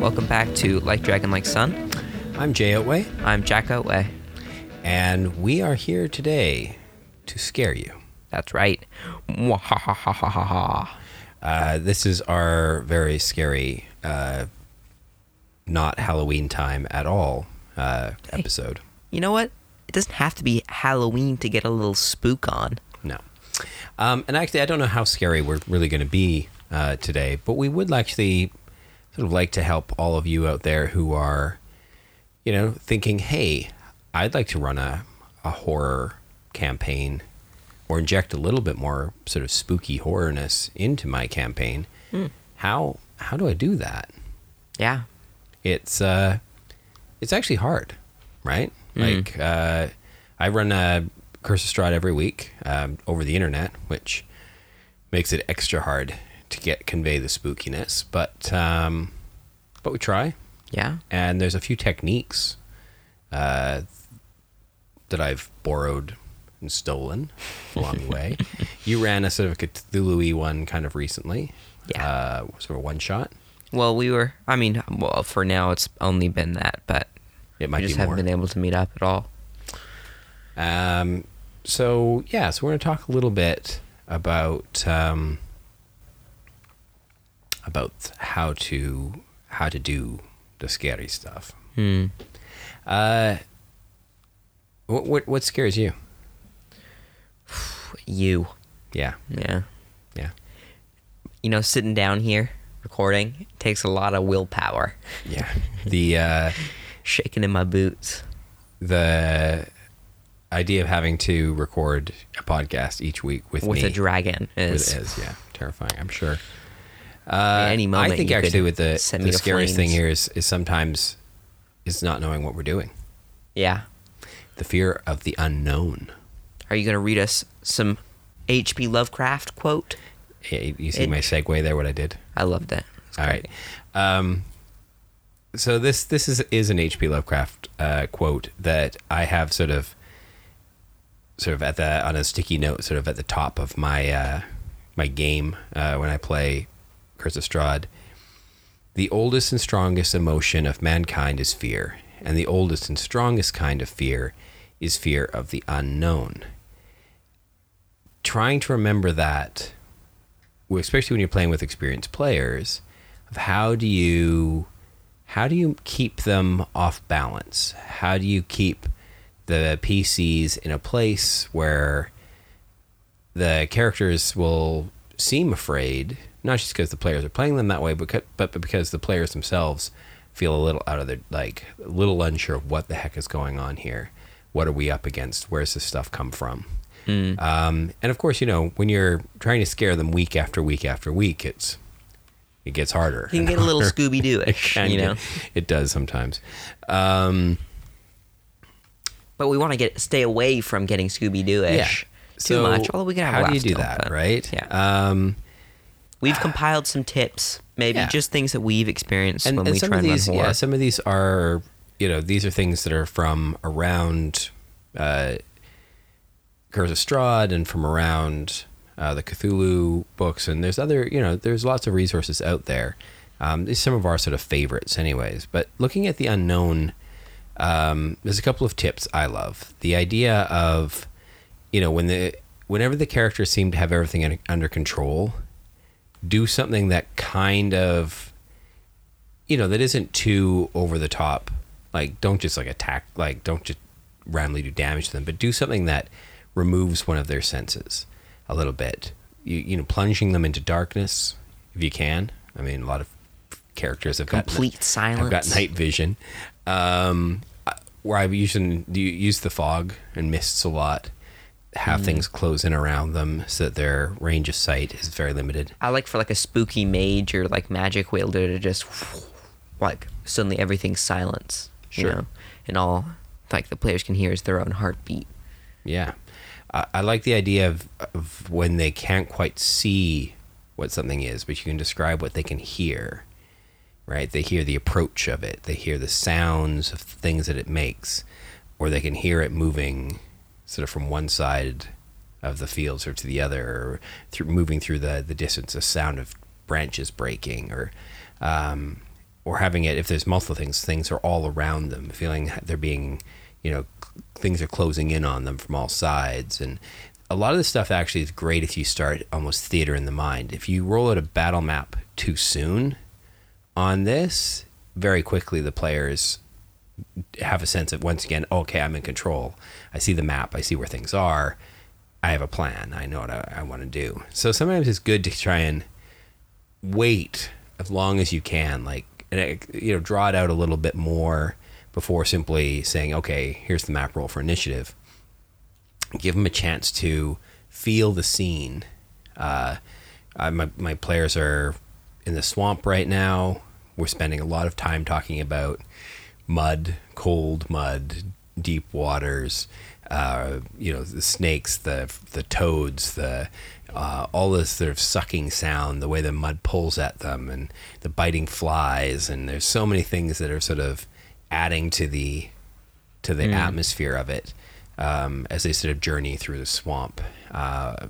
Welcome back to Like Dragon Like Sun. I'm Jay Otway, I'm Jack Otway. and we are here today to scare you. That's right. Uh, this is our very scary, uh, not Halloween time at all uh, episode. You know what? It doesn't have to be Halloween to get a little spook on. No. Um, and actually, I don't know how scary we're really going to be uh, today, but we would actually sort of like to help all of you out there who are, you know, thinking, hey, I'd like to run a, a horror campaign or inject a little bit more sort of spooky horrorness into my campaign. How how do I do that? Yeah. it's uh it's actually hard right like uh i run a curse of strahd every week um, over the internet which makes it extra hard to get convey the spookiness but um but we try Yeah. and there's a few techniques uh that i've borrowed and stolen along the way you ran a sort of cthulhu one kind of recently Yeah. uh sort of one shot Well, we were. I mean, well, for now it's only been that, but it we might just be more haven't been able to meet up at all. Um, so yeah, so we're going to talk a little bit about um, about how to how to do the scary stuff. Hmm. Uh, what what what scares you? You. Yeah, Yeah. yeah, You know, sitting down here recording takes a lot of willpower. yeah. the uh, Shaking in my boots. the idea of having to record a podcast each week with With me a dragon with is. is yeah terrifying. I'm sure. At any moment, I think actually with the, the scariest thing here is, is sometimes is not knowing what we're doing. Yeah. The fear of the unknown. Are you going to read us some H.P. Lovecraft quote? You see It- my segue there? What I did? I loved it. It's All right. Um, so this this is is an H.P. Lovecraft uh, quote that I have sort of sort of at the on a sticky note, sort of at the top of my uh, my game uh, when I play Curse of Strahd. The oldest and strongest emotion of mankind is fear, and the oldest and strongest kind of fear is fear of the unknown. Trying to remember that, especially when you're playing with experienced players, of how do you how do you keep them off balance? How do you keep the PCs in a place where the characters will seem afraid, not just because the players are playing them that way, but, but because the players themselves feel a little out of their, like, a little unsure of what the heck is going on here. What are we up against? Where's this stuff come from? Um, and of course, you know, when you're trying to scare them week after week after week, it's, it gets harder. You can and get a little. Scooby Doo-ish, you know. it, it does sometimes. Um, But we want to get stay away from getting Scooby Doo-ish too much. Although we can have how a do you do still, that, but- right? Yeah. Um, We've compiled some tips, maybe Yeah. just things that we've experienced and, when and we some try of and these, run horror. yeah, some of these are, you know, these are things that are from around uh, Curse Strahd and from around uh, the Cthulhu books, and there's other, you know, there's lots of resources out there. Um, these some of our sort of favorites, anyways. But looking at the unknown, um, there's a couple of tips I love. The idea of, you know, when the whenever the characters seem to have everything in, under control, do something that kind of you know that isn't too over the top like don't just like attack like don't just randomly do damage to them but do something that removes one of their senses a little bit you you know plunging them into darkness if you can i mean a lot of characters have complete got Complete have got night vision um where i've used do use the fog and mists a lot have Mm. things close in around them so that their range of sight is very limited I like for like a spooky mage or like magic wielder to just like suddenly everything's silence, you Sure. know, and all like the players can hear is their own heartbeat. Yeah. I, I like the idea of, of when they can't quite see what something is, but you can describe what they can hear. Right? They hear the approach of it. They hear the sounds of things that it makes, or they can hear it moving, sort of from one side of the fields or to the other, or through moving through the the distance. A sound of branches breaking, or um, or having it if there's multiple things, things are all around them, feeling they're being, you know, things are closing in on them from all sides, and a lot of this stuff actually is great if you start almost theater in the mind. If you roll out a battle map too soon on this, very quickly the players have a sense of once again, okay, I'm in control. I see the map. I see where things are. I have a plan. I know what I, I want to do. So sometimes it's good to try and wait as long as you can, like you know, draw it out a little bit more before simply saying, okay, here's the map roll for initiative. Give them a chance to feel the scene. Uh, I, my my players are in the swamp right now. We're spending a lot of time talking about mud, cold mud, deep waters, uh, you know, the snakes, the the toads, the uh, all this sort of sucking sound, the way the mud pulls at them, and the biting flies, and there's so many things that are sort of adding to the to the mm. atmosphere of it um, as they sort of journey through the swamp. Uh,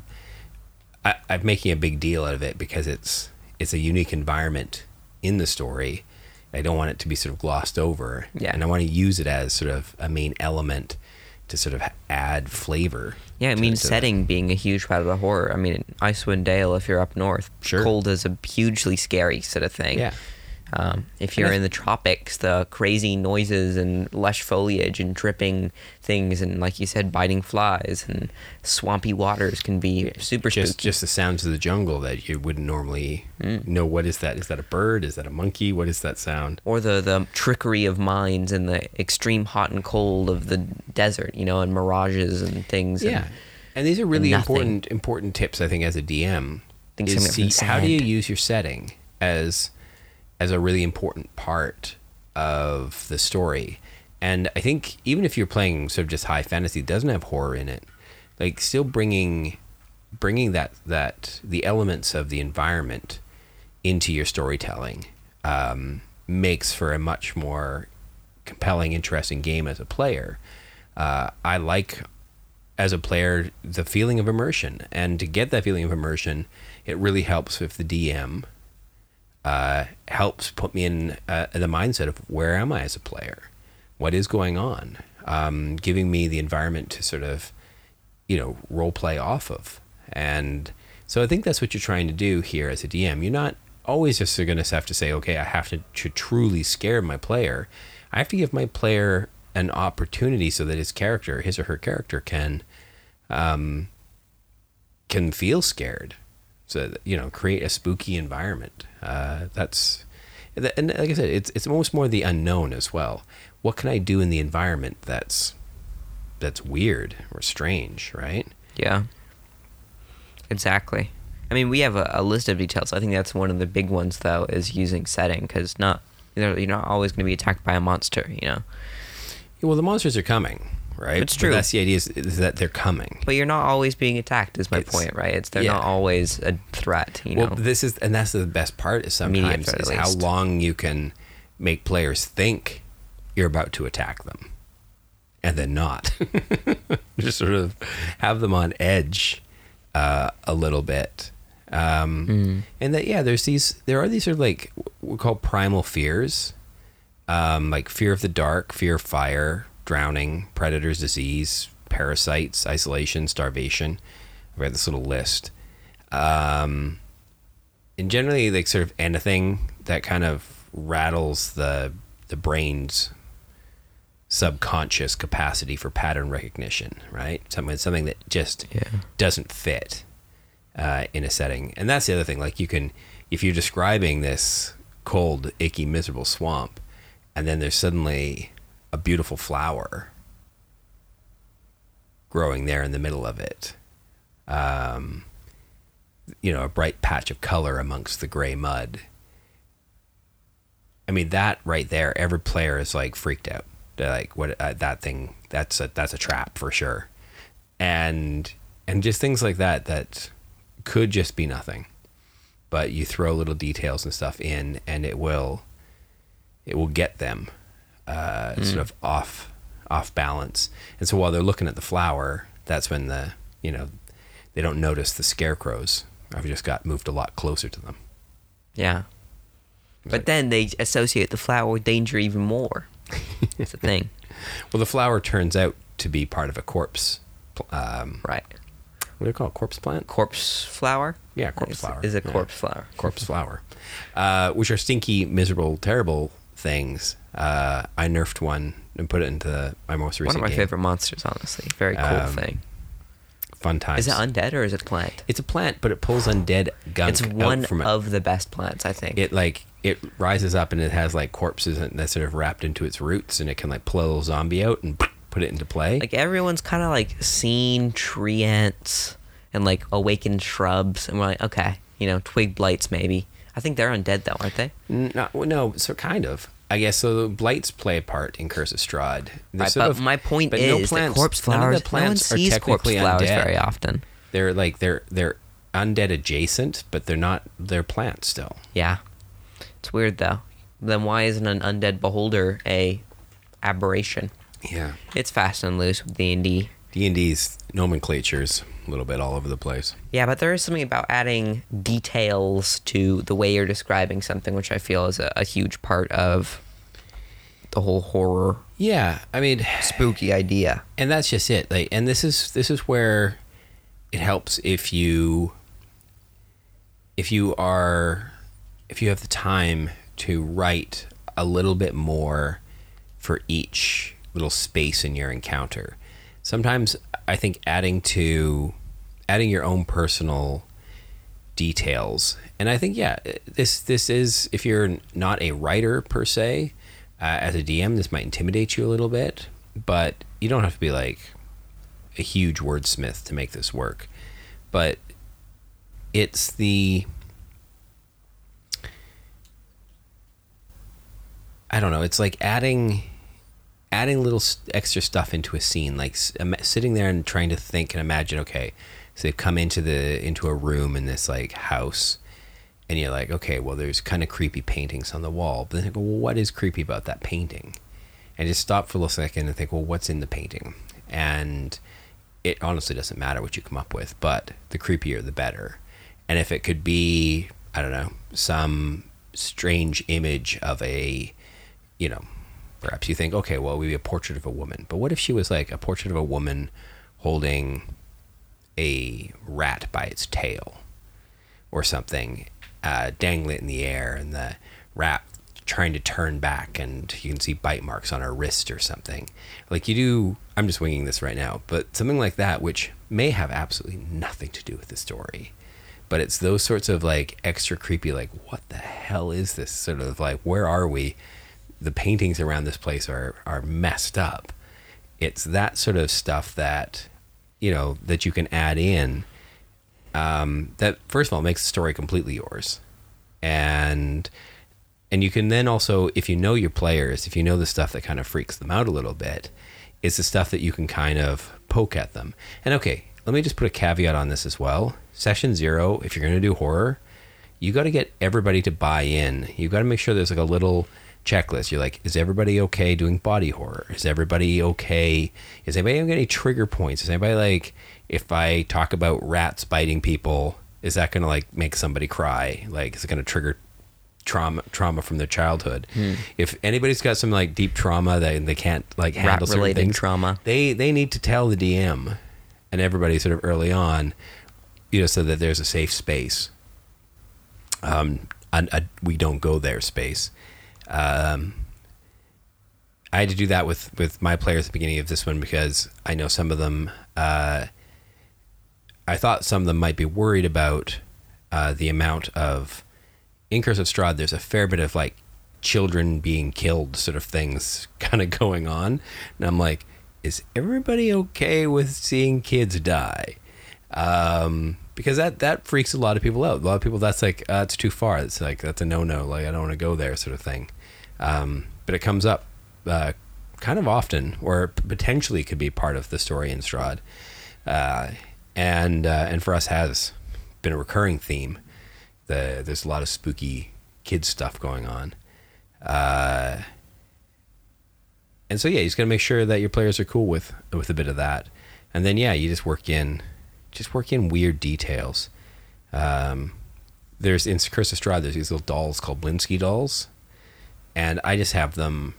I, I'm making a big deal out of it because it's it's a unique environment in the story. I don't want it to be sort of glossed over, yeah. and I want to use it as sort of a main element to sort of add flavor. Yeah, I mean, setting being a huge part of the horror. I mean, Icewind Dale, if you're up north, sure. cold is a hugely scary sort of thing. Yeah. Um, if you're in the tropics, the crazy noises and lush foliage and dripping things, and like you said, biting flies and swampy waters can be super just spooky. just the sounds of the jungle that you wouldn't normally mm. know. What is that? Is that a bird? Is that a monkey? What is that sound? Or the the trickery of mines and the extreme hot and cold of the desert, you know, and mirages and things. Yeah, and, and these are really important important tips. I think as a DM, is see how do you use your setting as as a really important part of the story. And I think even if you're playing sort of just high fantasy, doesn't have horror in it. Like still bringing bringing that that the elements of the environment into your storytelling um, makes for a much more compelling, interesting game as a player. Uh, I like as a player the feeling of immersion, and to get that feeling of immersion, it really helps if the DM uh, helps put me in uh, the mindset of where am I as a player? What is going on? Um, giving me the environment to sort of, you know, role play off of. And so I think that's what you're trying to do here as a DM. You're not always just going to have to say, okay, I have to, to truly scare my player. I have to give my player an opportunity so that his character, his or her character, can um, can feel scared so you know create a spooky environment. Uh, that's and like i said it's it's almost more the unknown as well. What can i do in the environment that's that's weird or strange right? Yeah. Exactly. I mean we have a, a list of details. I think that's one of the big ones though is using setting because not you know, you're not always going to be attacked by a monster you know? Well the monsters are coming right? It's true. But that's the idea is, is, that they're coming. But you're not always being attacked. Is my it's, point, right? It's they're yeah. not always a threat. You well, know. this is and that's the best part is sometimes is how long you can make players think you're about to attack them, and then not. Just sort of have them on edge uh, a little bit. Um, mm. And that yeah, there's these there are these sort of like we call primal fears, um, like fear of the dark, fear of fire, drowning, predators, disease, parasites, isolation, starvation. I've got this little list. Um, and generally, like sort of anything that kind of rattles the the brain's subconscious capacity for pattern recognition, right? Something something that just yeah. doesn't fit uh, in a setting. And that's the other thing. Like you can, if you're describing this cold, icky, miserable swamp, and then there's suddenly a beautiful flower growing there in the middle of it. Um, you know, a bright patch of color amongst the gray mud. I mean, that right there, every player is like freaked out. They're like, what? Uh, that thing? That's a that's a trap for sure. and and just things like that that could just be nothing, but you throw little details and stuff in, and it will it will get them uh, sort of off off balance. And so while they're looking at the flower, that's when the you know they don't notice the scarecrows. I've just got moved a lot closer to them. Yeah. But then they associate the flower with danger even more. That's the thing. Well, the flower turns out to be part of a corpse. Um, Right. what do you call it? Corpse plant? Corpse flower? Yeah, corpse flower. Is a Yeah. corpse flower. corpse flower, uh, which are stinky, miserable, terrible things. Uh, I nerfed one and put it into my most recent. One of my game. favorite monsters, honestly. Very cool Um, thing. Fun times. Is it undead or is it plant? It's a plant, but it pulls undead gunk It's one from it. of the best plants, I think. it like it rises up and it has like corpses and that's sort of wrapped into its roots, and it can like pull a little zombie out and put it into play. like everyone's kind of like seen treants and like awakened shrubs, and we're like, okay, you know, twig blights maybe. I think they're undead though, aren't they? no, no, so kind of. I guess so. The blights play a part in Curse of Strahd. Right, but of- my point but no is that plants- corpse flowers. the plants no one are sees corpse flowers undead. very often. They're like they're they're undead adjacent, but they're not. They're plants still. Yeah, it's weird though. Then why isn't an undead beholder a aberration? Yeah. It's fast and loose with D and D. D and D's nomenclature's a little bit all over the place. Yeah, but there is something about adding details to the way you're describing something, which I feel is a, a huge part of the whole horror Yeah, I mean, spooky idea. and that's just it. Like, and this is this is where it helps if you if you are if you have the time to write a little bit more for each little space in your encounter. Sometimes I think adding to adding your own personal details. And I think yeah, this this is if you're not a writer per se, uh, as a DM, this might intimidate you a little bit, but you don't have to be like a huge wordsmith to make this work. But it's the I don't know. It's like adding adding little extra stuff into a scene, like sitting there and trying to think and imagine. Okay, so they've come into the into a room in this like house, and you're like, okay, well, there's kind of creepy paintings on the wall. But then you go, well, what is creepy about that painting? And just stop for a little second and think, well, what's in the painting? And it honestly doesn't matter what you come up with, but the creepier the better. And if it could be, I don't know, some strange image of a, you know, perhaps you think, okay, well, we be a portrait of a woman. But what if she was like a portrait of a woman holding a rat by its tail or something, uh, dangling it in the air, and the rat trying to turn back, and you can see bite marks on her wrist or something. Like you do, I'm just winging this right now, but something like that, which may have absolutely nothing to do with the story. But it's those sorts of like extra creepy, like, what the hell is this? Sort of like, where are we? The paintings around this place are, are messed up. It's that sort of stuff that, you know, that you can add in um, that first of all makes the story completely yours, and and you can then also, if you know your players, if you know the stuff that kind of freaks them out a little bit, it's the stuff that you can kind of poke at them. And okay, let me just put a caveat on this as well. Session zero, if you're going to do horror, you got to get everybody to buy in. You got to make sure there's like a little checklist. You're like, is everybody okay doing body horror? Is everybody okay? Is anybody have any trigger points? Is anybody like, if I talk about rats biting people, is that going to like make somebody cry? Like, is it going to trigger trauma trauma from their childhood? If anybody's got some like deep trauma that they can't like handle certain things, trauma. they they need to tell the DM and everybody sort of early on, you know, so that there's a safe space. Um, a, a we don't go there space. Um, I had to do that with with my players at the beginning of this one because I know some of them. Uh, I thought some of them might be worried about uh, the amount of in Curse of Strahd. There's a fair bit of like children being killed, sort of things kind of going on, and I'm like, is everybody okay with seeing kids die? Um, because that that freaks a lot of people out. A lot of people that's like uh, it's too far. It's like that's a no no. Like I don't want to go there, sort of thing. Um, but it comes up uh, kind of often, or potentially could be part of the story in Strahd. uh, and uh, and for us has been a recurring theme. The there's a lot of spooky kids stuff going on, uh, and so yeah, you just gotta make sure that your players are cool with with a bit of that, and then yeah, you just work in just work in weird details. Um, there's in Curse of Strahd, there's these little dolls called Blinsky dolls, and I just have them.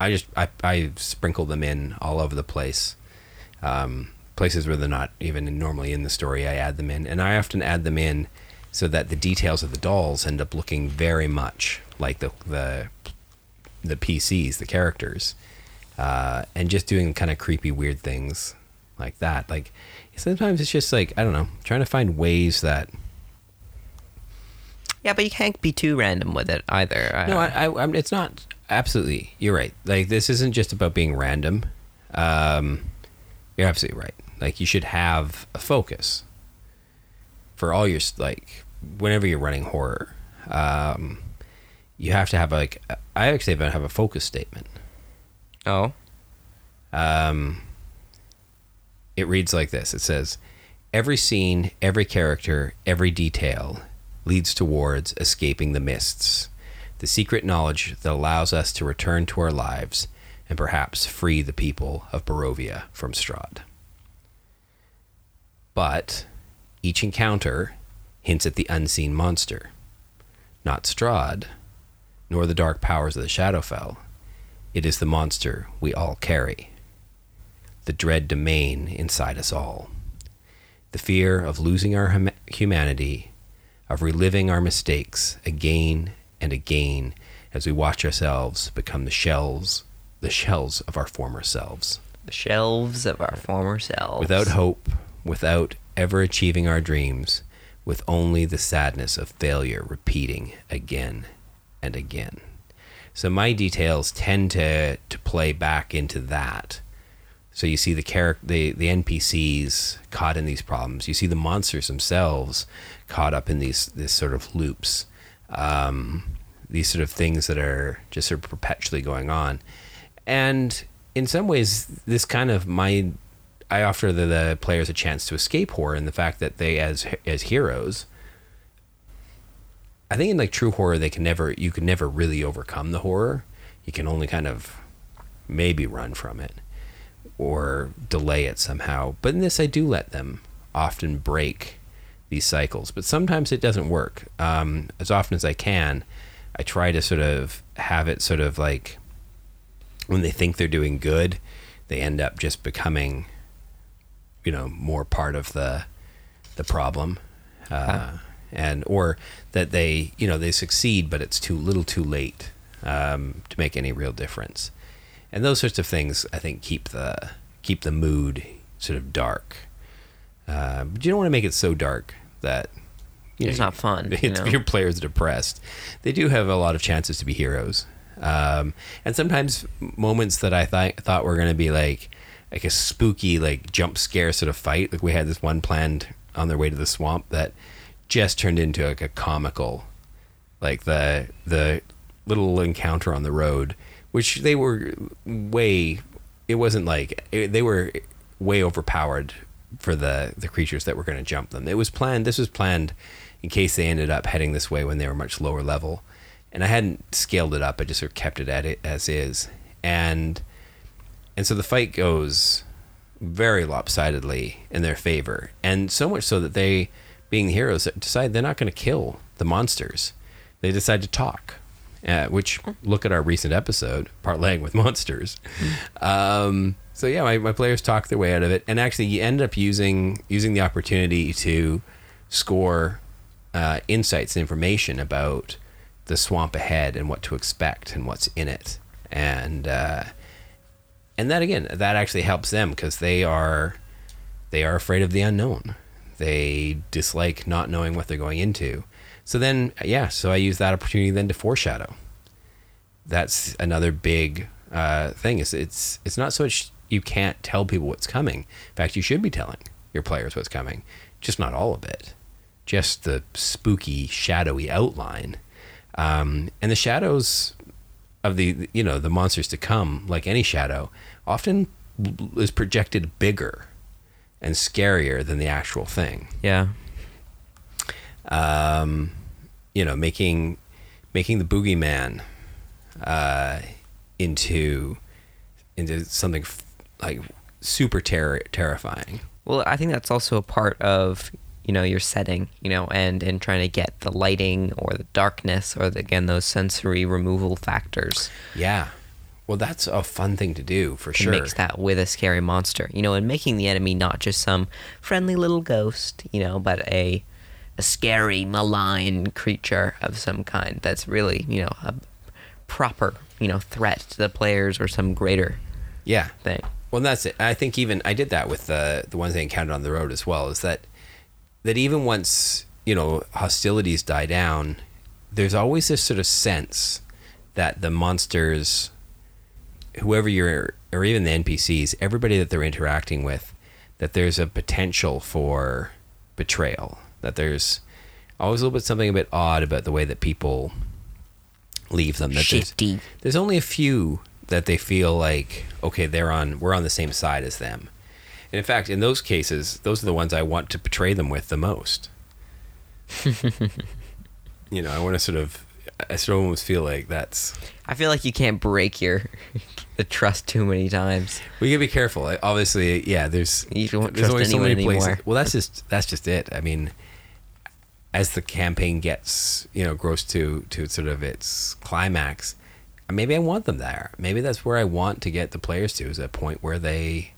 I just I, I sprinkle them in all over the place. Um, places where they're not even normally in the story, I add them in, and I often add them in so that the details of the dolls end up looking very much like the the the PCs, the characters, uh, and just doing kind of creepy, weird things like that. Like sometimes it's just like I don't know, trying to find ways that. Yeah, but you can't be too random with it either. No, I, I, I'm, it's not absolutely. You're right. Like this isn't just about being random. Um, you're absolutely right. Like you should have a focus for all your like whenever you're running horror. Um, you have to have like I actually have a focus statement. Oh. Um, it reads like this. It says, "Every scene, every character, every detail leads towards escaping the mists, the secret knowledge that allows us to return to our lives and perhaps free the people of Barovia from Strahd." But each encounter hints at the unseen monster, not Strahd, nor the dark powers of the Shadowfell. It is the monster we all carry, the dread domain inside us all, the fear of losing our hum- humanity, of reliving our mistakes again and again as we watch ourselves become the shells, the shells of our former selves. The shelves of our former selves. Without hope, without ever achieving our dreams, with only the sadness of failure repeating again and again. So my details tend to to play back into that. So you see the character, the the NPCs caught in these problems. You see the monsters themselves caught up in these this sort of loops, um, these sort of things that are just sort of perpetually going on. And in some ways, this kind of my I offer the, the players a chance to escape horror and the fact that they as as heroes I think in like true horror they can never you can never really overcome the horror. You can only kind of maybe run from it or delay it somehow. But in this I do let them often break these cycles. But sometimes it doesn't work. Um, as often as I can, I try to sort of have it sort of like when they think they're doing good, they end up just becoming, you know, more part of the the problem. Uh, and or that they you know they succeed but it's too little too late um, to make any real difference and those sorts of things i think keep the keep the mood sort of dark. Uh, but you don't want to make it so dark that you it's know, not fun it's, you know? your players are depressed. They do have a lot of chances to be heroes. Um, and sometimes moments that i th- thought were going to be like like a spooky like jump scare sort of fight like we had this one planned on their way to the swamp that just turned into like a comical, like the the little encounter on the road, which they were way. It wasn't like it, they were way overpowered for the the creatures that were going to jump them. It was planned. This was planned in case they ended up heading this way when they were much lower level, and I hadn't scaled it up. I just sort of kept it at it as is, and and so the fight goes very lopsidedly in their favor, and so much so that they being the heroes, decide they're not going to kill the monsters. They decide to talk, uh, which look at our recent episode, Parlaying with Monsters. Um, so yeah, my, my players talk their way out of it, and actually, you end up using using the opportunity to score uh, insights and information about the swamp ahead and what to expect and what's in it, and uh, and that again, that actually helps them because they are they are afraid of the unknown. They dislike not knowing what they're going into. So then, yeah, so I use that opportunity then to foreshadow. That's another big uh, thing. Is it's it's not so much you can't tell people what's coming. In fact, you should be telling your players what's coming, just not all of it, just the spooky, shadowy outline, um, and the shadows of the you know the monsters to come, like any shadow, often is projected bigger and scarier than the actual thing. Yeah. Um, you know, making making the boogeyman uh, into into something f- like super terror terrifying. Well, I think that's also a part of you know your setting, you know, and and trying to get the lighting or the darkness or the, again those sensory removal factors. Yeah. Well, that's a fun thing to do for sure. mix that with a scary monster, you know, and making the enemy not just some friendly little ghost, you know, but a a scary, malign creature of some kind that's really, you know, a proper, you know, threat to the players or some greater Yeah. thing. Well, that's it. I think even I did that with the the ones I encountered on the road as well. Is that that even once you know hostilities die down, there's always this sort of sense that the monsters, whoever you're, or even the NPCs, everybody that they're interacting with, that there's a potential for betrayal. That there's always a little bit something a bit odd about the way that people leave them. That there's- Shifty. there's only a few that they feel like okay they're on we're on the same side as them and in fact in those cases those are the ones i want to portray them with the most you know i want to sort of i sort of almost feel like that's I feel like you can't break your the trust too many times. we gotta be careful obviously yeah there's You don't there's trust anyone anymore. well that's just that's just it i mean as the campaign gets you know grows to to sort of its climax maybe i want them there maybe that's where i want to get the players to is a point where they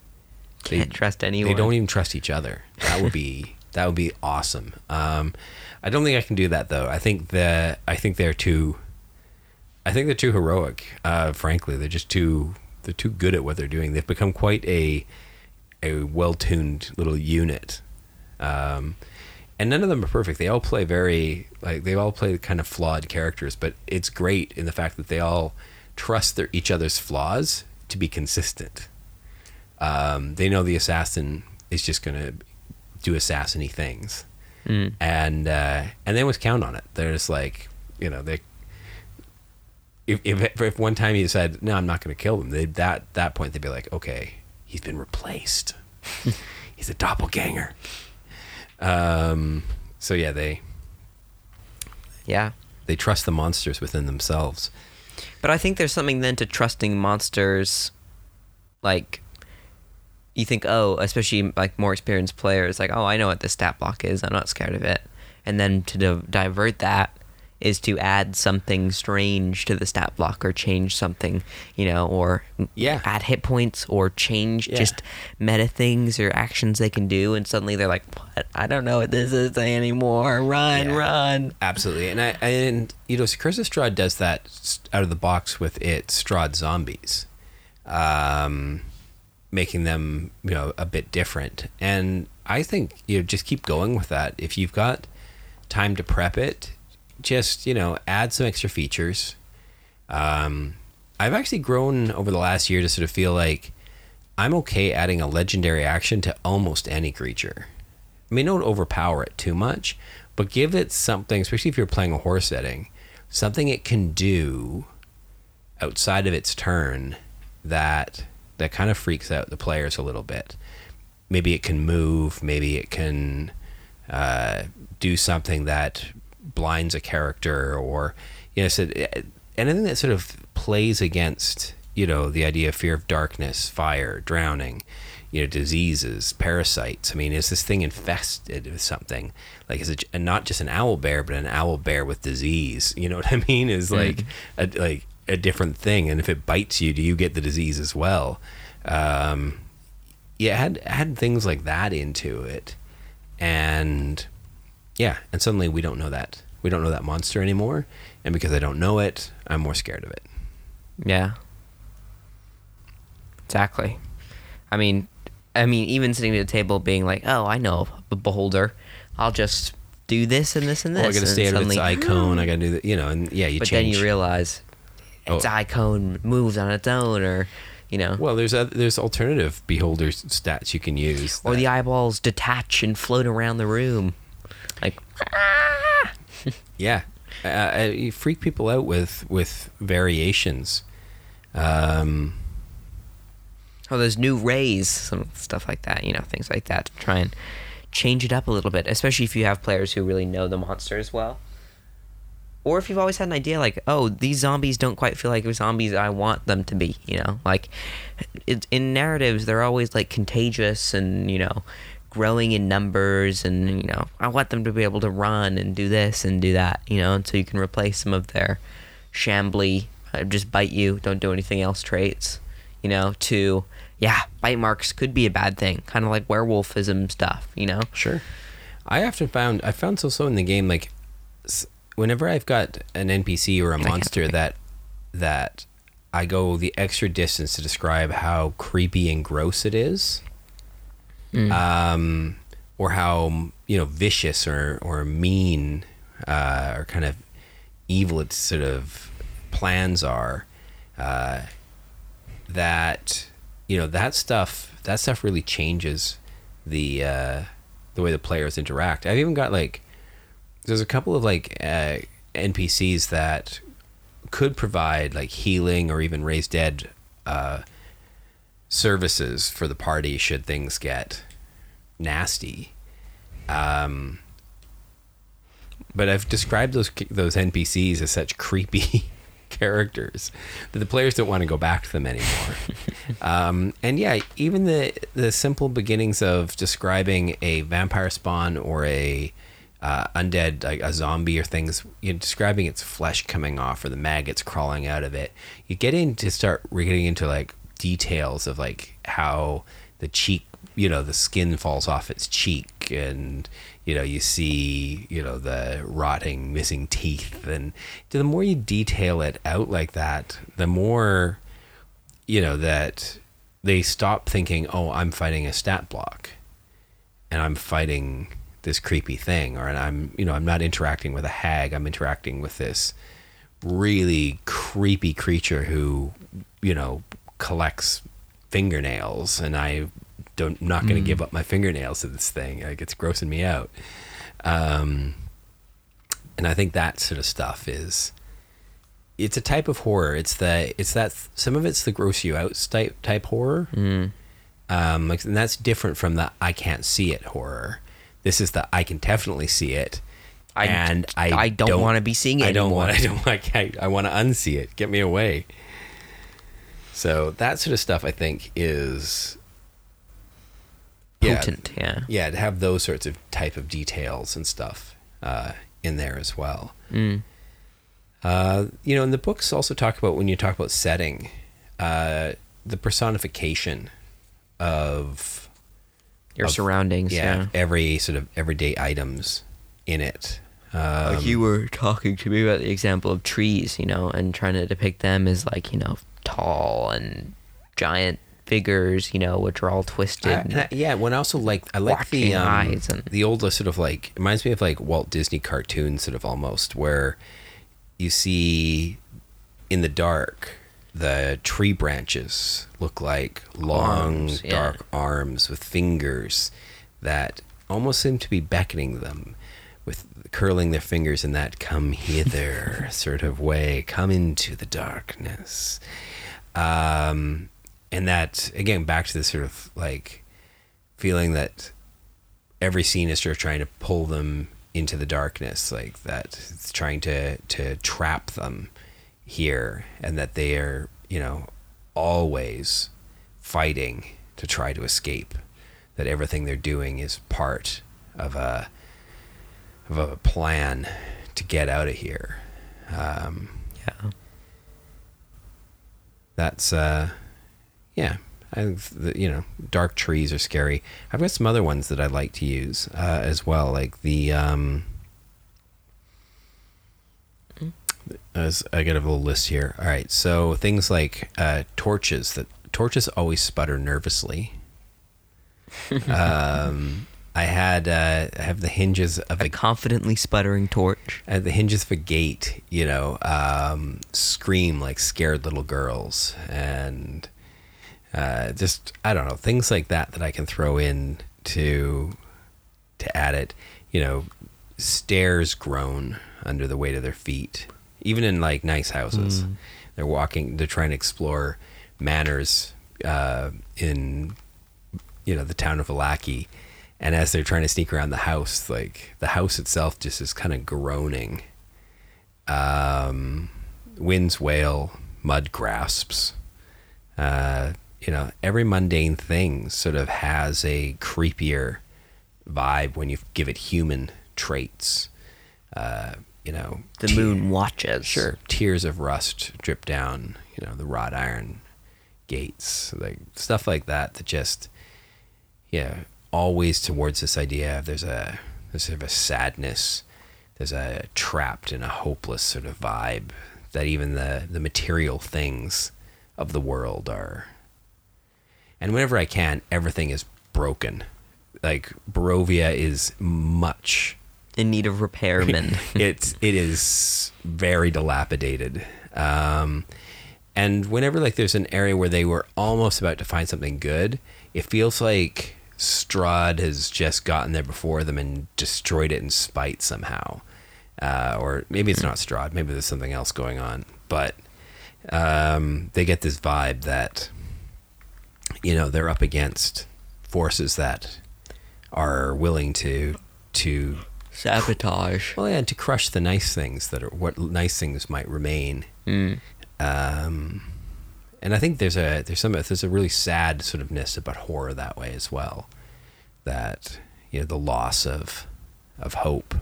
they Can't trust anyone. They don't even trust each other. That would be that would be awesome. Um, I don't think I can do that though. I think that I think they're too. I think they're too heroic. Uh, frankly, they're just too they're too good at what they're doing. They've become quite a a well tuned little unit. Um, and none of them are perfect. They all play very like they all play kind of flawed characters, but it's great in the fact that they all trust their each other's flaws to be consistent. Um, they know the assassin is just going to do assassiny things, Mm. and uh, and they always count on it. They're just like you know they. If, if, if one time he said no, I'm not going to kill them, they that that point they'd be like, okay, he's been replaced. he's a doppelganger. Um. So yeah, they Yeah. they trust the monsters within themselves. But I think there's something then to trusting monsters like you think, oh, especially like more experienced players, like, oh, I know what this stat block is. I'm not scared of it. And then to di- divert that is to add something strange to the stat block or change something, you know, or Yeah. add hit points or change Yeah. just meta things or actions they can do. And suddenly they're like, what? I don't know what this is anymore. Run, Yeah. run. Absolutely, and I and you know, Curse of Strahd does that out of the box with its Strahd zombies, um, making them you know a bit different. And I think you know just keep going with that. If you've got time to prep it, just you know add some extra features. Um, I've actually grown over the last year to sort of feel like I'm okay adding a legendary action to almost any creature. I mean, don't overpower it too much, but give it something, especially if you're playing a horse setting, something it can do outside of its turn that that kind of freaks out the players a little bit. Maybe it can move. Maybe it can uh, do something that blinds a character, or you know, so anything that sort of plays against you know the idea of fear of darkness, fire, drowning, you know, diseases, parasites. I mean, is this thing infested with something? Like, is it and not just an owl bear, but an owl bear with disease? You know what I mean? Is like a, like a different thing. And if it bites you, do you get the disease as well? Um, yeah, add add things like that into it, and yeah, and suddenly we don't know that we don't know that monster anymore, and because I don't know it, I'm more scared of it. Yeah. Exactly. I mean, I mean, even sitting at a table, being like, "Oh, I know a beholder. I'll just do this and this and this." Oh, I got to and stay out of its eye cone. I got to do that, you know, and yeah, you But change. then you realize oh. its Oh. eye cone moves on its own, or you know, well, there's oth- there's alternative beholder stats you can use. or that- the eyeballs detach and float around the room, Yeah, uh, uh, you freak people out with with variations. Um, Oh, there's new rays, some stuff like that. You know, things like that to try and change it up a little bit, especially if you have players who really know the monsters well. Or if you've always had an idea like, oh, these zombies don't quite feel like zombies I want them to be, you know? Like, it, in narratives, they're always like contagious and, you know, growing in numbers and, you know, I want them to be able to run and do this and do that, you know? And so you can replace some of their shambly, uh, just bite you, don't do anything else traits, you know, to, yeah, bite marks could be a bad thing, kind of like werewolfism stuff, you know? Sure. I often found I found so so in the game like whenever I've got an NPC or a monster that that I go the extra distance to describe how creepy and gross it is, um, or how you know vicious or or mean uh, or kind of evil its sort of plans are. Uh, that you know that stuff that stuff really changes the uh, the way the players interact. I've even got like there's a couple of like uh, NPCs that could provide like healing or even raise dead uh, services for the party should things get nasty. Um, but I've described those those NPCs as such creepy characters that the players don't want to go back to them anymore. um, and yeah, even the the simple beginnings of describing a vampire spawn or a uh, undead, like a zombie or things, you know, describing its flesh coming off or the maggots crawling out of it. You get into start we're getting into like details of like how the cheek you know the skin falls off its cheek and you know you see you know the rotting missing teeth. And the more you detail it out like that the more you know that they stop thinking oh i'm fighting a stat block and i'm fighting this creepy thing or and i'm you know i'm not interacting with a hag i'm interacting with this really creepy creature who you know collects fingernails and i don't not going to give up my fingernails to this thing. Like it's grossing me out. Um and i think that sort of stuff is it's a type of horror. It's the it's that some of it's the gross you out type type horror. Um like and that's different from the i can't see it horror. This is the i can definitely see it I- and i I don't wanna be seeing it i don't anymore. want i don't like I, I want to unsee it. Get me away so that sort of stuff i think is Potent, yeah. yeah to have those sorts of type of details and stuff uh, in there as well Mm. uh, you know and the books also talk about when you talk about setting uh, the personification of Your of- surroundings, yeah. every sort of everyday items in it um, like you were talking to me about the example of trees, you know, and trying to depict them as like, you know, tall and giant figures, you know, which are all twisted. I- and I- yeah, when I also like I like the um, eyes and- the old sort of like it reminds me of like Walt Disney cartoons, sort of almost where you see in the dark the tree branches look like long Arms, yeah. dark arms with fingers that almost seem to be beckoning them with curling their fingers in that come hither sort of way come into the darkness um, and that again back to this sort of like feeling that every scene is sort of trying to pull them into the darkness like that it's trying to to trap them here and that they are you know always fighting to try to escape that everything they're doing is part of a of a plan to get out of here um, yeah. That's uh yeah I, think the, you know dark trees are scary. I've got some other ones that i like to use uh, as well like the um as i got a little list here. All right so things like uh torches that torches always sputter nervously. Um i had uh i have the hinges of A a confidently sputtering torch. at the hinges of a gate, you know, um, scream like scared little girls, and uh, just I don't know things like that that I can throw in to to add it. You know, stairs groan under the weight of their feet, even in like nice houses. They're walking. They're trying to explore manors uh, in you know the town of Vallaki, and as they're trying to sneak around the house, like the house itself just is kind of groaning. Um, winds wail, mud grasps. Uh, you know, every mundane thing sort of has a creepier vibe when you give it human traits. Uh, you know, The te- moon watches. Sure, tears of rust drip down. You know, the wrought iron gates, like stuff like that. That just, yeah, always towards this idea of there's a there's sort of a sadness, there's a trapped in a hopeless sort of vibe that even the the material things of the world are. And whenever I can, everything is broken. Like Barovia is much In need of repairmen. it's it is very dilapidated. Um, and whenever like there's an area where they were almost about to find something good, it feels like Strahd has just gotten there before them and destroyed it in spite somehow. Uh, or maybe it's not Strahd, maybe there's something else going on. But um, they get this vibe that you know they're up against forces that are willing to to Sabotage. well, yeah, and to crush the nice things that are what nice things might remain. Mm. Um, and I think there's a there's some there's a really sad sort of ness about horror that way as well. That you know the loss of of hope.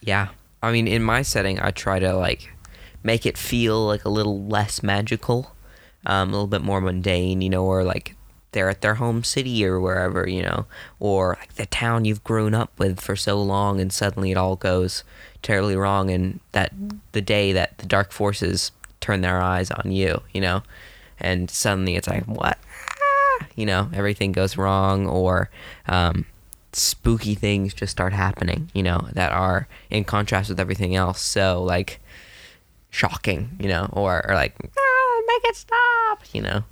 Yeah. I mean, in my setting, I try to like make it feel like a little less magical, um, a little bit more mundane, you know, or like they're at their home city or wherever, you know, or like the town you've grown up with for so long and suddenly it all goes terribly wrong and that the day that the dark forces turn their eyes on you, you know, and suddenly it's like, what? Ah, You know, everything goes wrong or, um, spooky things just start happening, you know, that are in contrast with everything else. So like shocking, you know, or, or like ah, make it stop, you know.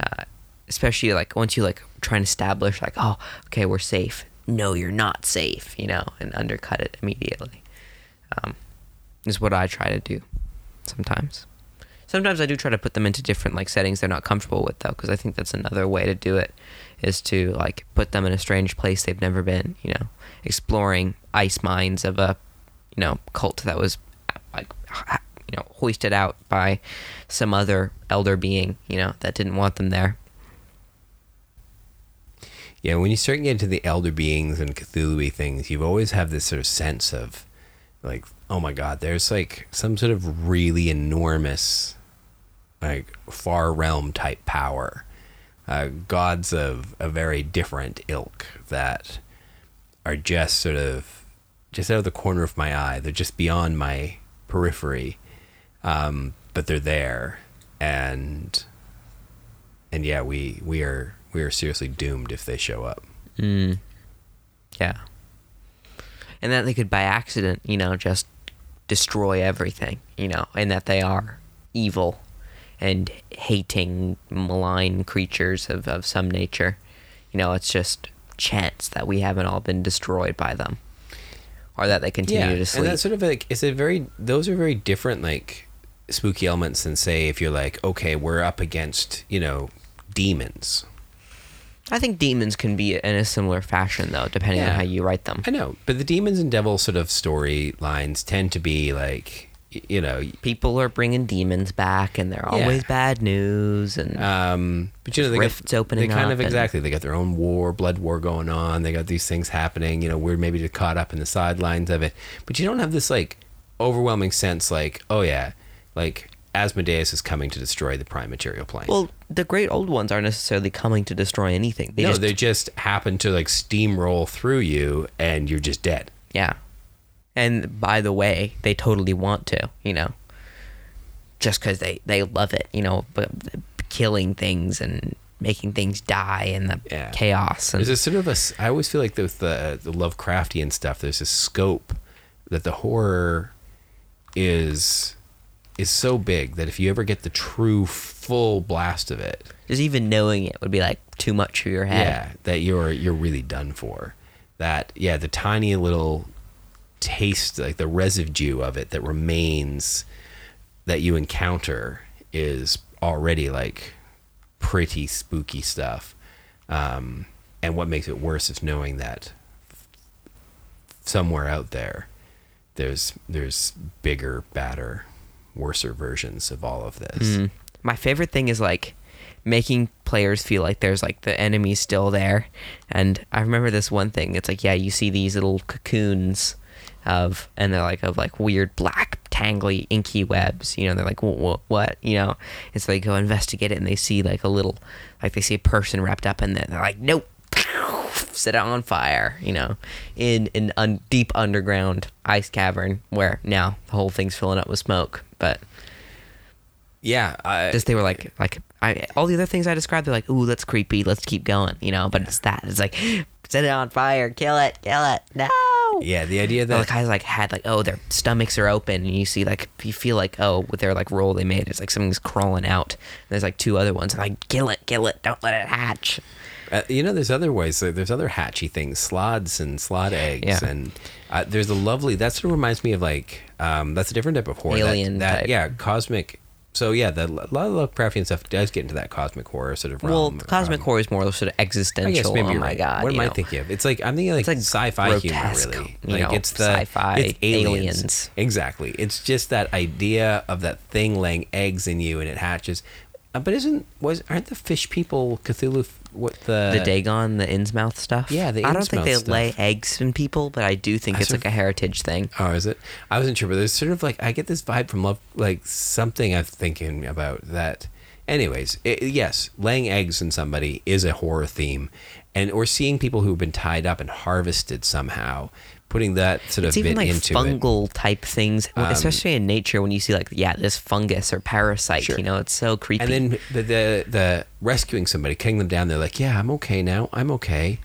Uh, especially like once you like try and establish like oh okay we're safe. No, you're not safe, you know, and undercut it immediately. Um, is what I try to do sometimes. Sometimes I do try to put them into different like settings they're not comfortable with though, because I think that's another way to do it, is to like put them in a strange place they've never been. You know, exploring ice mines of a, you know, cult that was uh, like, you know, hoisted out by some other elder being, you know, that didn't want them there. Yeah, when you start getting into the elder beings and Cthulhu things, you've always have this sort of sense of like, oh my god, there's like some sort of really enormous, like far realm type power. Uh, gods of a very different ilk that are just sort of just out of the corner of my eye. They're just beyond my periphery, um, but they're there, and and yeah, we we are we are seriously doomed if they show up. Mm. Yeah. And that they could by accident, you know, just destroy everything, you know, and that they are evil and hating, malign creatures of, of some nature. You know, it's just chance that we haven't all been destroyed by them. Or that they continue to sleep. and that's sort of like it's a very those are very different like spooky elements than say if you're like okay we're up against you know demons. I think demons can be in a similar fashion, though, depending Yeah. on how you write them. I know, but the demons and devil sort of storylines tend to be like you know People are bringing demons back, and they're Yeah. always bad news. And Um, but you know, they Rifts got, opening They kind up of exactly. They got their own war, blood war going on. They got these things happening. You know, we're maybe just caught up in the sidelines of it. But you don't have this like overwhelming sense, like, oh yeah, like Asmodeus is coming to destroy the prime material plane. well, the great old ones aren't necessarily coming to destroy anything. They no, just they just happen to like steamroll through you, and you're just dead. Yeah. And by the way, they totally want to, you know, just because they, they love it, you know, but killing things and making things die and the Yeah. chaos. And There's a sort of a, I always feel like with the the Lovecraftian stuff, there's a scope that the horror is is so big that if you ever get the true full blast of it, just even knowing it would be like too much for your head. yeah, that you're you're really done for. That yeah, the tiny little taste, like the residue of it that remains that you encounter is already like pretty spooky stuff. Um, and what makes it worse is knowing that somewhere out there, there's there's bigger, badder, worser versions of all of this. Mm. My favorite thing is like making players feel like there's like the enemy still there. And I remember this one thing. It's like yeah, you see these little cocoons of and they're like of like weird black tangly inky webs you know they're like what, what? You know? And so they go investigate it and they see like a little like they see a person wrapped up in it they're like nope. Set it on fire you know? In an un- deep underground ice cavern where now the whole thing's filling up with smoke but Yeah, I, just they were like like I all the other things I described they're like ooh that's creepy. Let's keep going. You know? But it's that it's like set it on fire. Kill it. Kill it. No yeah. The idea that the guys like had like oh their stomachs are open and you see like you feel like oh with their like roll they made it's like something's crawling out and there's like two other ones like kill it kill it don't let it hatch Uh, you know, there's other ways. There's other hatchy things, slaads and slaad eggs, Yeah. and uh, there's a lovely. That sort of reminds me of like um, that's a different type of horror. That- Alien That, type. yeah, cosmic. So yeah, the, a lot of the Lovecraftian stuff does get into that cosmic horror sort of realm. well cosmic um, horror is more of a sort of existential maybe oh my right. god What am I know? thinking of? It's like I'm thinking like, like sci-fi humor, grotesque, really. you like know, it's the sci-fi it's aliens. aliens. Exactly. It's just that idea of that thing laying eggs in you and it hatches. Uh, but isn't was aren't the fish people Cthulhu? What the the Dagon, the Innsmouth stuff. Yeah, the Innsmouth. I don't think they Innsmouth lay eggs in people, but I do think I it's like a heritage thing. Oh, is it? I wasn't sure, but there's sort of like I get this vibe from love, like something I'm thinking about that. Anyways, it, yes, laying eggs in somebody is a horror theme, and or seeing people who've been tied up and harvested somehow, putting that sort It's of even bit like into it. Um, fungal type things, especially in nature when you see like yeah this fungus or parasite. Sure. You know, it's so creepy. And then the, the the rescuing somebody, cutting them down. They're like, "Yeah, I'm okay now. I'm okay."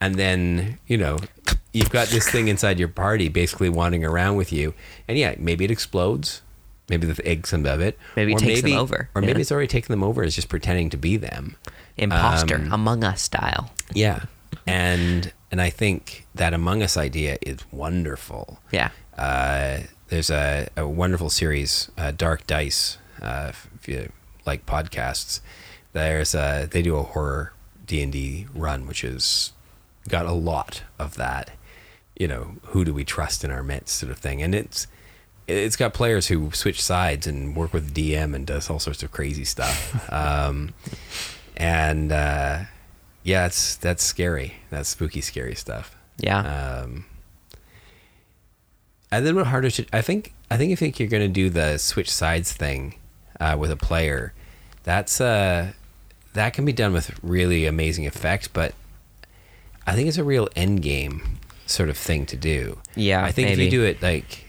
And then you know, you've got this thing inside your party, basically wandering around with you. And yeah, maybe it explodes. Maybe the egg out of it. Maybe it or takes them over, Or maybe it's already taken them over. It's just pretending to be them. Imposter, um, Among Us style. Yeah. And and I think that Among Us idea is wonderful. Yeah. Uh, there's a, a wonderful series, uh, Dark Dice, uh, if you like podcasts. There's a, they do a horror D and D run, which has got a lot of that. You know, who do we trust in our midst, sort of thing, and it's it's got players who switch sides and work with DM and does all sorts of crazy stuff. um, and uh, yeah, it's that's scary. That's spooky, scary stuff. Yeah. Um, and then what harder to I think I think if you think you're going to do the switch sides thing uh, with a player, that's uh that can be done with really amazing effect, but I think it's a real end game sort of thing to do. Yeah, I think if you do it like,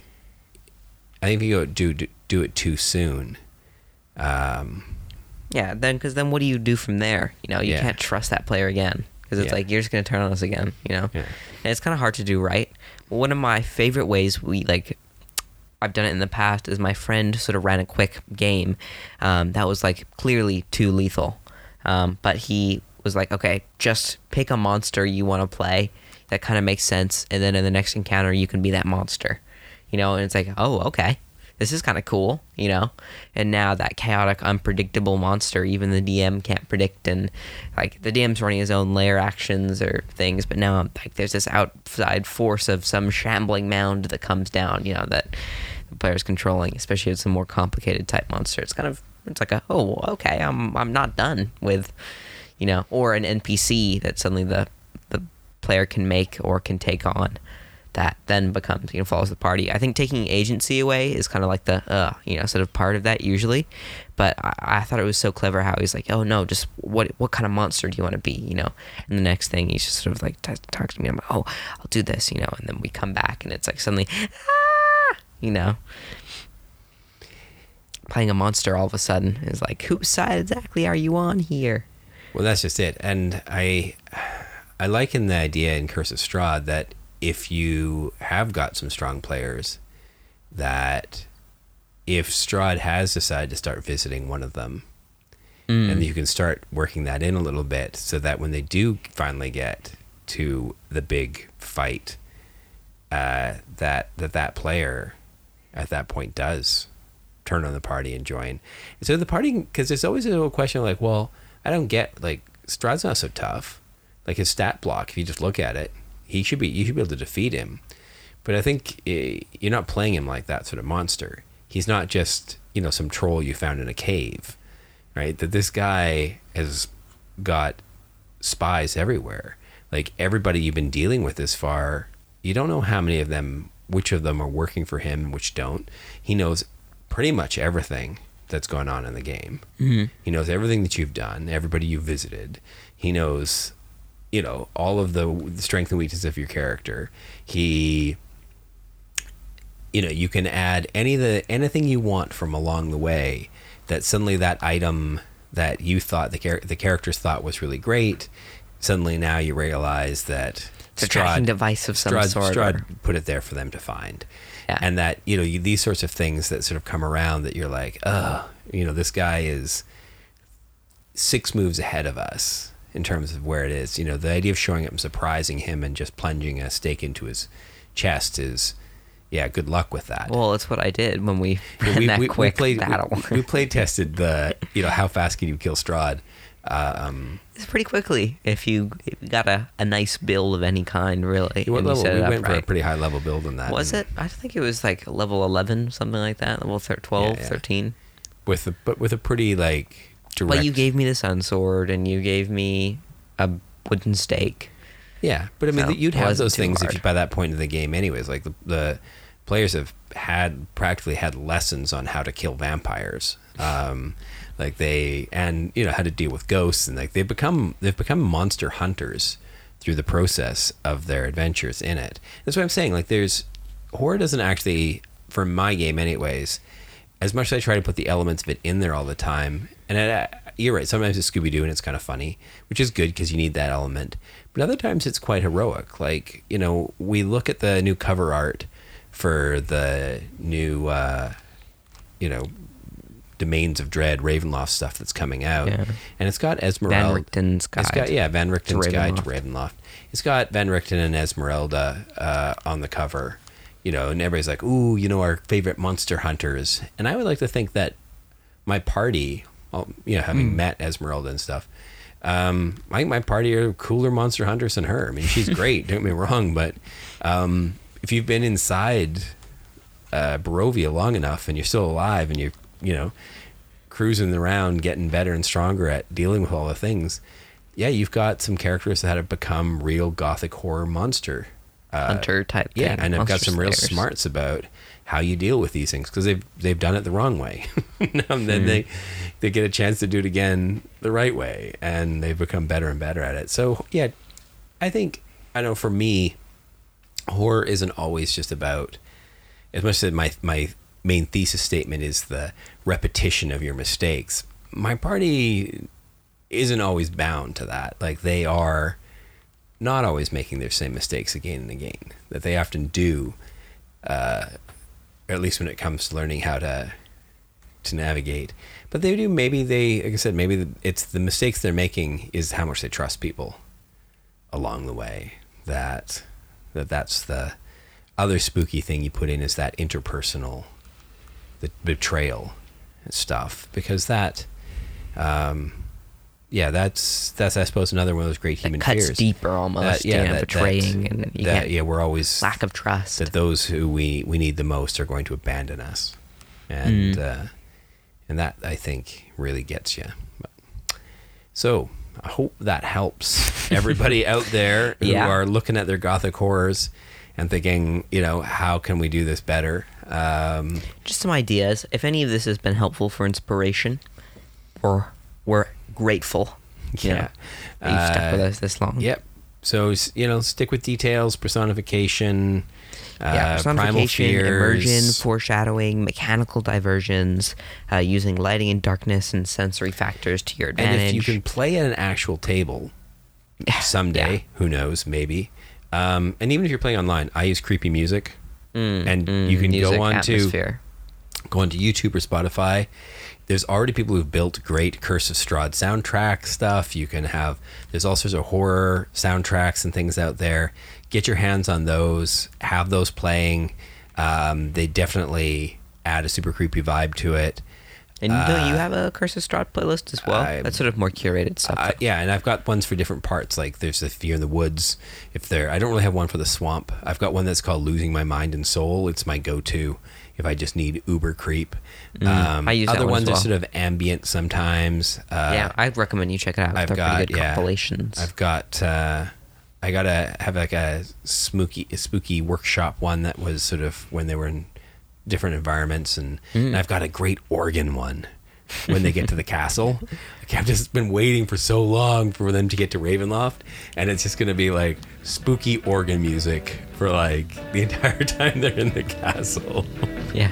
I think if you go do do, do it too soon, um, yeah. Then because then what do you do from there? You know, you Yeah. can't trust that player again because it's Yeah. like you're just gonna turn on us again. You know, Yeah. and it's kind of hard to do right. One of my favorite ways we like. I've done it in the past. Is my friend sort of ran a quick game um, that was like clearly too lethal, um, but he was like, okay, just pick a monster you want to play that kind of makes sense, and then in the next encounter you can be that monster, you know. And it's like, oh, okay, this is kind of cool, you know. And now that chaotic, unpredictable monster, even the DM can't predict, and like the DM's running his own lair actions or things, but now like there's this outside force of some shambling mound that comes down, you know, that the player's controlling, especially it's a more complicated type monster. It's kind of it's like a oh okay, I'm I'm not done with, you know, or an NPC that suddenly the the player can make or can take on that then becomes you know follows the party. I think taking agency away is kind of like the uh you know sort of part of that usually, but I, I thought it was so clever how he's like oh no just what what kind of monster do you want to be? You know? And the next thing he's just sort of like t- talks to me I'm like oh I'll do this you know? And then we come back and it's like suddenly ah! You know? Playing a monster all of a sudden is like whose side exactly are you on here? Well, that's just it. And I, I liken the idea in Curse of Strahd that if you have got some strong players, that if Strahd has decided to start visiting one of them, and you can start working that in a little bit, so that when they do finally get to the big fight, uh, that that that player at that point does turn on the party and join. And so the party, because there's always a little question like, well, I don't get like Strahd's not so tough. Like his stat block, if you just look at it, he should be you should be able to defeat him. But I think eh, you're not playing him like that sort of monster. He's not just you know some troll you found in a cave, right? That this guy has got spies everywhere. Like everybody you've been dealing with this far, you don't know how many of them, which of them are working for him, and which don't. He knows pretty much everything that's going on in the game. Mm-hmm. He knows everything that you've done, everybody you've visited. He knows, you know, all of the, strength and weakness of your character. He, you know, you can add any of the anything you want from along the way. That suddenly that item that you thought the char- the characters thought was really great, suddenly now you realize that It's a tracking device of some Strahd, sort. Strahd or- put it there for them to find. Yeah. And that, you know, you, these sorts of things that sort of come around that you're like, oh, you know, this guy is six moves ahead of us in terms of where it is. You know, the idea of showing up and surprising him and just plunging a stake into his chest is, yeah, good luck with that. well, it's what I did when we ran we, that we, quick we played, battle. We, we play tested the, you know, how fast can you kill Strahd? Um, it's pretty quickly if you if you got a, a nice build of any kind, really. what and you level? set We went for a pretty high level build in that. Was it? I think it was like level 11, something like that. Level thir- 12, yeah. 13. With a, but with a pretty like direct. But you gave me the sun sword and you gave me a wooden stake. Yeah, but I mean, So, you'd have those things if you, by that point in the game, anyways. Like the, the players have had practically had lessons on how to kill vampires, um, like they and you know how to deal with ghosts, and like they've become they've become monster hunters through the process of their adventures in it. That's what I'm saying. Like there's horror doesn't actually, for my game, anyways. As much as I try to put the elements of it in there all the time, and I, you're right. Sometimes it's Scooby Doo and it's kind of funny, which is good because you need that element. But other times it's quite heroic. Like you know, we look at the new cover art for the new, uh, you know, Domains of Dread Ravenloft stuff that's coming out, Yeah. and it's got Ezmerelda. Van. Richten's It's got guide yeah, Van Richten's guide to Ravenloft. Ravenloft. It's got Van Richten and Ezmerelda uh, on the cover, you know, and everybody's like, "Ooh, you know, our favorite monster hunters." And I would like to think that my party, well, you know, having Hmm. met Ezmerelda and stuff, um, I think my party are cooler monster hunters than her. I mean, she's great. don't get me wrong, but um, if you've been inside uh, Barovia long enough and you're still alive and you're, you know, cruising around, getting better and stronger at dealing with all the things, yeah, you've got some characters that have become real gothic horror monster hunter type yeah, thing. and I've got some real slayers. smarts about how you deal with these things because they've they've done it the wrong way. and then hmm. they they get a chance to do it again the right way, and they've become better and better at it. So yeah, I think I know for me, horror isn't always just about as much as my my main thesis statement is the repetition of your mistakes. My party isn't always bound to that. Like they are not always making their same mistakes again and again. That they often do, uh, at least when it comes to learning how to to navigate. But they do. Maybe they, like I said, maybe it's the mistakes they're making is how much they trust people along the way. That that that's the other spooky thing you put in is that interpersonal, the betrayal stuff because that. Um, yeah, that's that's I suppose another one of those great That human cuts fears. deeper almost. That- yeah, yeah, that- that- betraying and you that yeah, we're always lack of trust. that those who we we need the most are going to abandon us, and uh, and that I think really gets you. But, so I hope that helps everybody out there who Yeah. are looking at their gothic horrors and thinking, you know, how can we do this better? Um, Just some ideas. If any of this has been helpful for inspiration, we're we're grateful. you Yeah. know, you've stuck with Uh, us this long. Yep. So you know, stick with details, personification, Yeah, uh, primal personification, fears, immersion, foreshadowing, mechanical diversions, uh, using lighting and darkness and sensory factors to your advantage. and if you can play at an actual table someday, Yeah. who knows, maybe. Um, and even if you're playing online, I use creepy music, Mm, and mm, you can music, go on atmosphere. to go onto YouTube or Spotify. There's already people who've built great Curse of Strahd soundtrack stuff. You can have there's all sorts of horror soundtracks and things out there. Get your hands on those. Have those playing. Um, they definitely add a super creepy vibe to it. And don't you Uh, have a Curse of Strahd playlist as well? I- That's sort of more curated stuff. Uh, yeah, and I've got ones for different parts. Like there's the Fear in the Woods. If there, I don't really have one for the swamp. I've got one that's called Losing My Mind and Soul. It's my go-to if I just need uber creep. Um, Mm, I use other one ones are sort of ambient sometimes. Uh, yeah, I'd recommend you check it out. I've They're got pretty good yeah, compilations. I've got uh, I gotta have like a spooky a spooky workshop one that was sort of when they were in different environments, and, Mm. and I've got a great organ one when they get to the castle. Like I've just been waiting for so long for them to get to Ravenloft, and it's just gonna be like spooky organ music for like the entire time they're in the castle. yeah.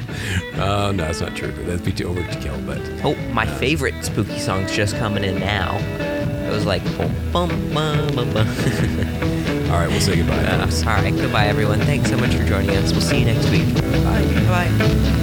Oh no, that's not true. That'd be too overkill. But Oh, my favorite spooky song's just coming in now. It was like boom, boom, bum, bum, bum. all right, we'll say goodbye. Uh, all right, goodbye, everyone. Thanks so much for joining us. We'll see you next week. Bye. Bye.